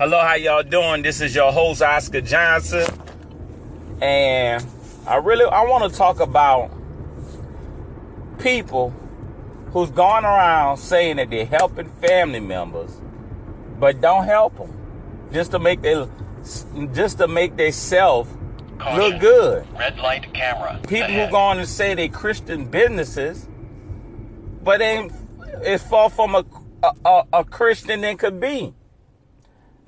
Hello, how y'all doing? This is your host Oscar Johnson, and I really I want to talk about people who's going around saying that they're helping family members, but don't help them just to make their just to make themselves look good. Red light camera. People ahead. who go on and say they Christian businesses, but ain't as far from a a, a, a Christian than could be.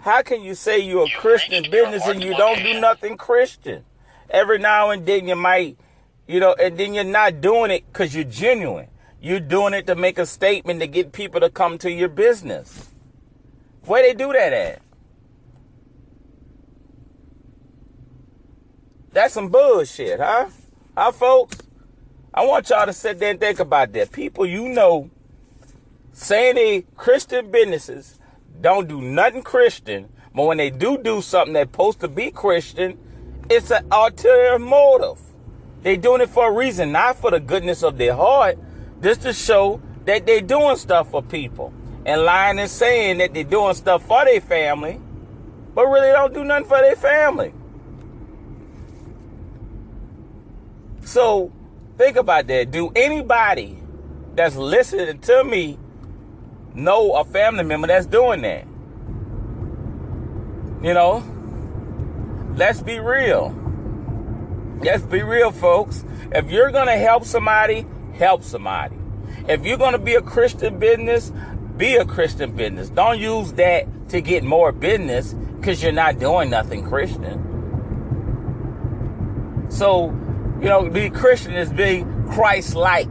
How can you say you're a You've Christian business and you don't do nothing Christian? Every now and then you might, you know, and then you're not doing it because you're genuine. You're doing it to make a statement to get people to come to your business. Where they do that at? That's some bullshit, huh? Huh, folks? I want y'all to sit there and think about that. People you know saying they Christian businesses don't do nothing Christian, but when they do do something that's supposed to be Christian, it's an ulterior motive. They're doing it for a reason, not for the goodness of their heart, just to show that they're doing stuff for people. And lying and saying that they're doing stuff for their family, but really don't do nothing for their family. So think about that. Do anybody that's listening to me know a family member that's doing that? You know? Let's be real. Let's be real, folks. If you're going to help somebody, help somebody. If you're going to be a Christian business, be a Christian business. Don't use that to get more business because you're not doing nothing Christian. So, you know, be Christian is be Christ like.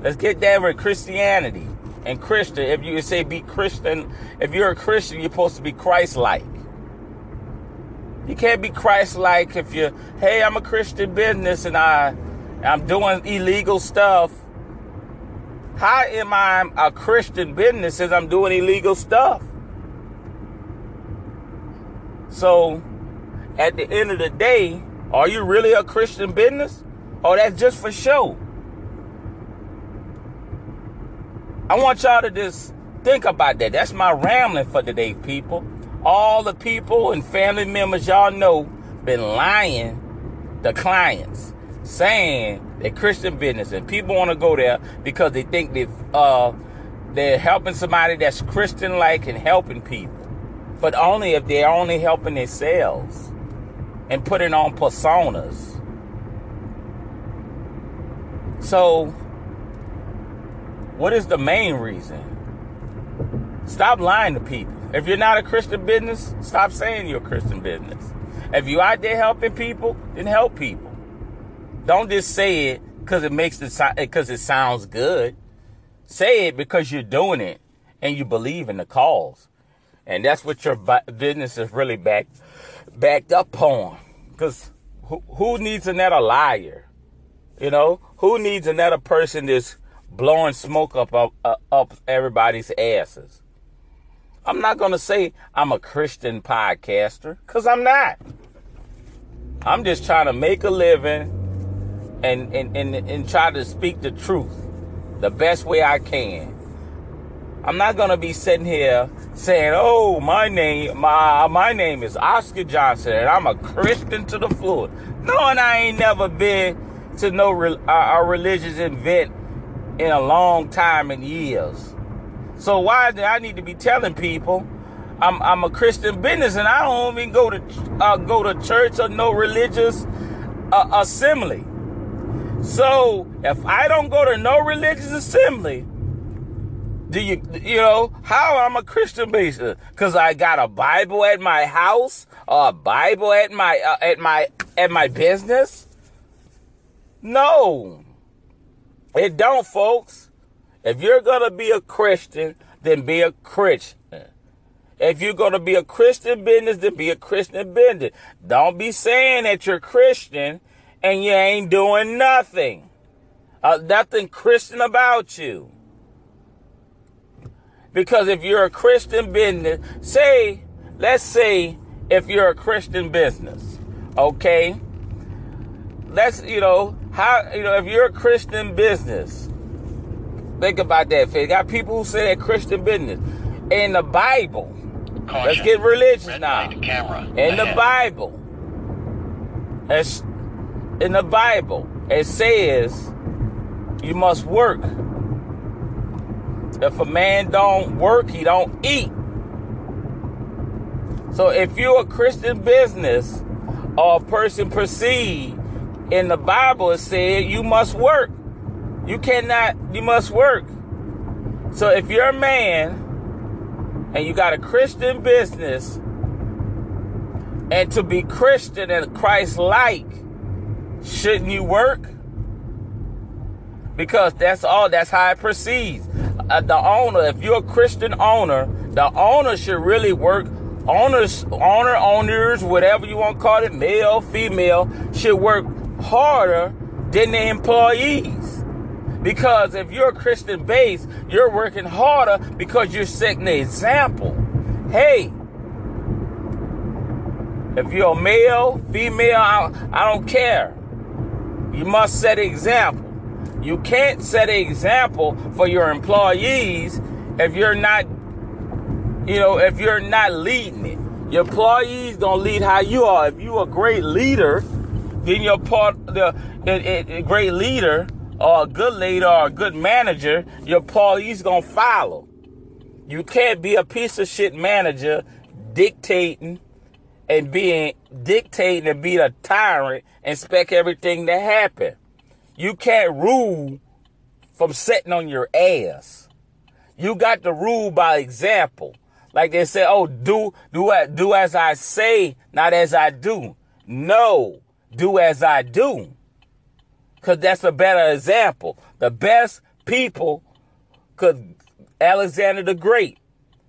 Let's get that with Christianity and Christian. If you say be Christian, if you're a Christian, you're supposed to be Christ like. You can't be Christ like if you're, hey, I'm a Christian business and I I'm doing illegal stuff. How am I a Christian business if I'm doing illegal stuff? So at the end of the day, are you really a Christian business? Or that's just for show? I want y'all to just think about that. That's my rambling for today, people. All the people and family members y'all know been lying the clients, saying they're Christian business, and people want to go there because they think they uh they're helping somebody that's Christian like and helping people, but only if they're only helping themselves and putting on personas. So, what is the main reason? Stop lying to people. If you're not a Christian business, stop saying you're a Christian business. If you out there helping people, then help people. Don't just say it because it makes it because it sounds good. Say it because you're doing it and you believe in the cause, and that's what your business is really backed backed up on. Because who, who needs another liar? You know, who needs another person that's blowing smoke up up, uh, up everybody's asses? I'm not going to say I'm a Christian podcaster because I'm not. I'm just trying to make a living and, and, and, and try to speak the truth the best way I can. I'm not to be sitting here saying, "Oh, my name my my name is Oscar Johnson and I'm a Christian to the floor." No, and I ain't never been to no re- a, a religious event in a long time in years. So why do I need to be telling people I'm, I'm a Christian business and I don't even go to uh, go to church or no religious uh, assembly. So if I don't go to no religious assembly, do you you know how I'm a Christian business? Because I got a Bible at my house or a Bible at my uh, at my at my business? No, it don't, folks. If you're gonna be a Christian, then be a Christian. If you're gonna be a Christian business, then be a Christian business. Don't be saying that you're Christian and you ain't doing nothing. Uh, nothing Christian about you. Because if you're a Christian business, say, let's say if you're a Christian business, okay? Let's, you know, how, you know, if you're a Christian business, think about that. They got people who say that Christian business. In the Bible, Caution. Let's get religious Red now. camera. In the. Bible, as in the Bible, it says you must work. If a man don't work, he don't eat. So if you're a Christian business or a person proceed, in the Bible it said you must work. You cannot, you must work. So if you're a man and you got a Christian business, and to be Christian and Christ like, shouldn't you work? Because that's all, that's how it proceeds. Uh, the owner, if you're a Christian owner, the owner should really work. Owners, owner, owners, whatever you want to call it, male, female, should work harder than the employees. Because if you're Christian base, you're working harder because you're setting the example. Hey, if you're a male, female, I, I don't care. You must set an example. You can't set an example for your employees if you're not, you know, if you're not leading it. Your employees gonna lead how you are. If you are a great leader, then you're part the a, a great leader or a good leader or a good manager. Your employees gonna follow. You can't be a piece of shit manager dictating and being dictating and being a tyrant and expect everything to happen. You can't rule from sitting on your ass. You got to rule by example. Like they say, oh, do do do as I say, not as I do. No, do as I do. Cause that's a better example. The best people could Alexander the Great.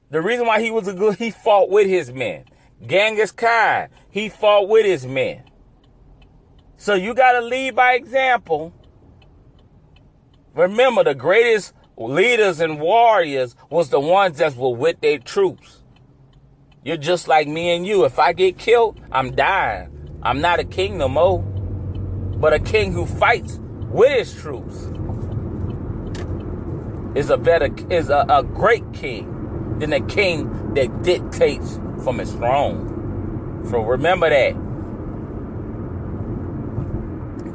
The reason why he was a good, he fought with his men. Genghis Khan, he fought with his men. So you got to lead by example. Remember, the greatest leaders and warriors was the ones that were with their troops. You're just like me and you. If I get killed, I'm dying. I'm not a king no more, but a king who fights with his troops is a better is a, a great king than a king that dictates from his throne. So remember that.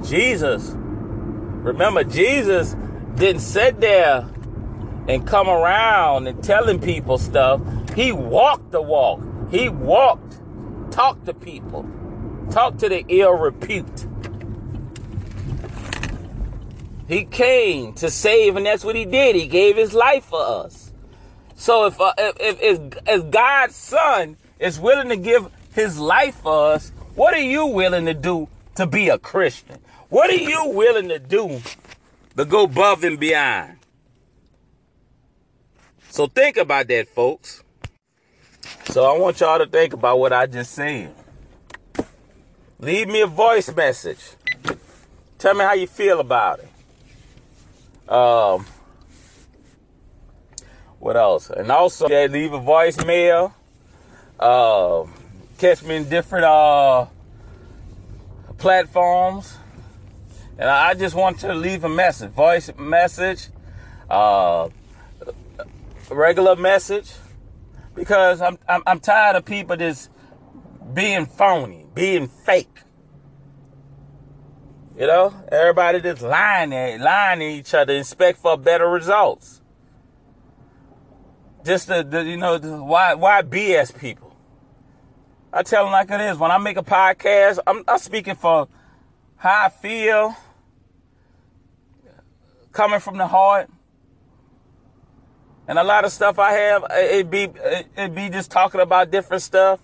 Jesus, remember Jesus didn't sit there and come around and telling people stuff. He walked the walk. He walked, talked to people, talked to the ill repute. He came to save, and that's what he did. He gave his life for us. So if uh, if, if, if God's Son is willing to give His life for us, what are you willing to do to be a Christian? What are you willing to do to go above and beyond? So think about that, folks. So I want y'all to think about what I just said. Leave me a voice message. Tell me how you feel about it. Um, what else? And also, yeah, leave a voicemail. Uh, catch me in different uh, platforms. And I just want to leave a message, voice message, uh, regular message, because I'm, I'm I'm tired of people just being phony, being fake. You know, everybody just lying at, lying to each other, expect for better results. Just the, the you know, the, why why BS people? I tell them like it is. When I make a podcast, I'm, I'm speaking for how I feel, coming from the heart. And a lot of stuff I have, it be it be just talking about different stuff,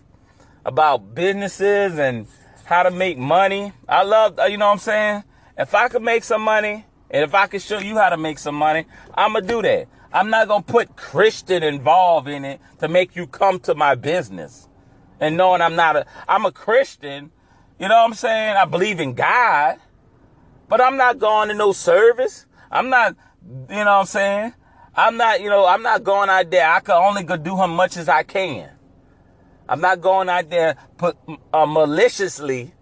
about businesses and how to make money. I love, uh, you know what I'm saying? If I could make some money, and if I could show you how to make some money, I'm gonna do that. I'm not gonna put Christian involved in it to make you come to my business. And knowing I'm not a, I'm a Christian, you know what I'm saying? I believe in God, but I'm not going to no service. I'm not, you know what I'm saying? I'm not, you know, I'm not going out there. I can only go do how much as I can. I'm not going out there put uh, maliciously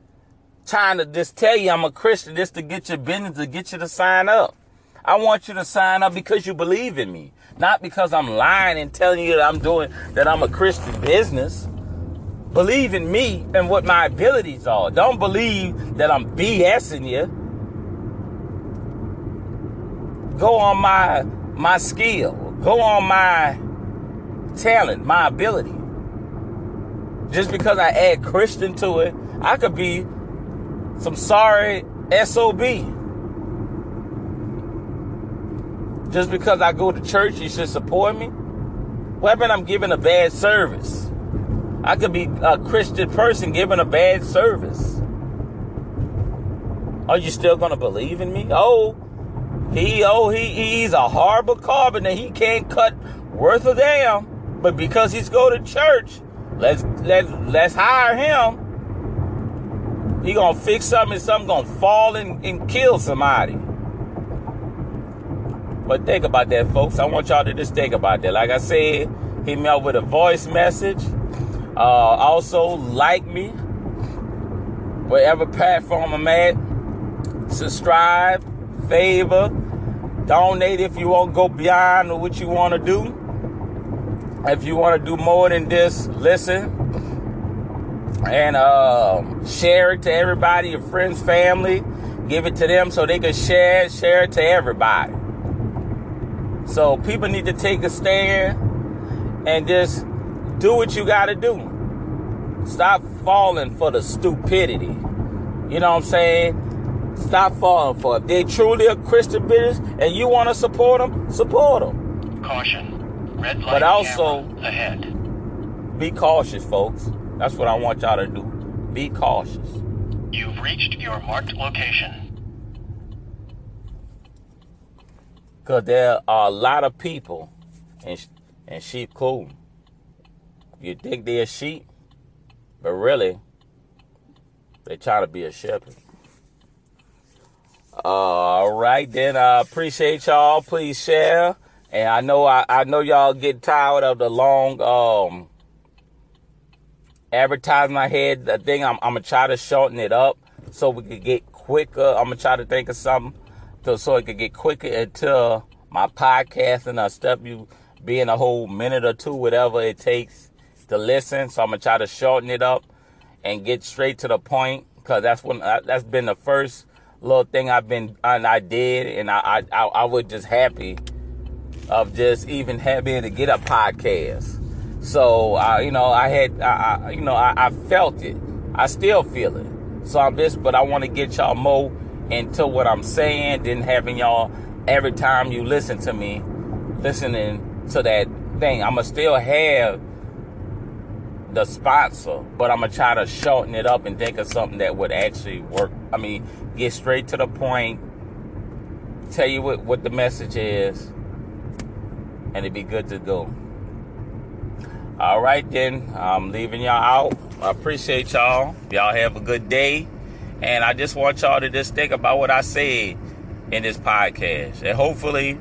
trying to just tell you I'm a Christian just to get your business to get you to sign up. I want you to sign up because you believe in me. Not because I'm lying and telling you that I'm doing that I'm a Christian business. Believe in me and what my abilities are. Don't believe that I'm BSing you. Go on my my skill. Go on my talent, my ability. Just because I add Christian to it, I could be some sorry SOB. Just because I go to church, you should support me? What happened I'm giving a bad service? I could be a Christian person giving a bad service. Are you still gonna believe in me? Oh, he oh he he's a horrible carpenter. He can't cut worth a damn. But because he's go to church, let's let's let's hire him. He gonna fix something and something gonna fall and, and kill somebody. But think about that, folks. I want y'all to just think about that. Like I said, hit me up with a voice message. Uh, also, like me, whatever platform I'm at. Subscribe, favor, donate if you want to go beyond what you want to do. If you want to do more than this, listen and uh, share it to everybody, your friends, family. Give it to them so they can share it, share it to everybody. So people need to take a stand and just do what you got to do. Stop falling for the stupidity. You know what I'm saying? Stop falling for it. If they truly a Christian business and you want to support them, support them. Caution. Red light But also- ahead. Be cautious, folks. That's what I want y'all to do. Be cautious. You've reached your marked location. Because there are a lot of people and in sheep clothing. You think they're sheep, but really, they try to be a shepherd. All right, then I appreciate y'all. Please share. And I know I, I know y'all get tired of the long um advertisement I had. The thing I'm, I'm gonna try to shorten it up so we could get quicker. I'm gonna try to think of something to, so it could get quicker until my podcast and uh, stuff you being a whole minute or two, whatever it takes to listen. So I'm gonna try to shorten it up and get straight to the point because that's when that's been the first little thing I've been and I did, and I I I, I was just happy of just even having to get a podcast. So you know, I had I, I you know I, I felt it. I still feel it. So I'm just, but I want to get y'all more into what I'm saying than having y'all every time you listen to me, listening to that thing. I'ma still have the sponsor, but I'm gonna try to shorten it up and think of something that would actually work. I mean, get straight to the point, tell you what, what the message is, and it'd be good to go. All right, then, I'm leaving y'all out. I appreciate y'all. Y'all have a good day. And I just want y'all to just think about what I said in this podcast. And hopefully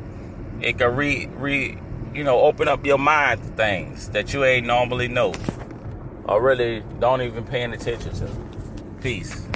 it can re, re you know, open up your mind to things that you ain't normally know or really don't even paying attention to. Peace.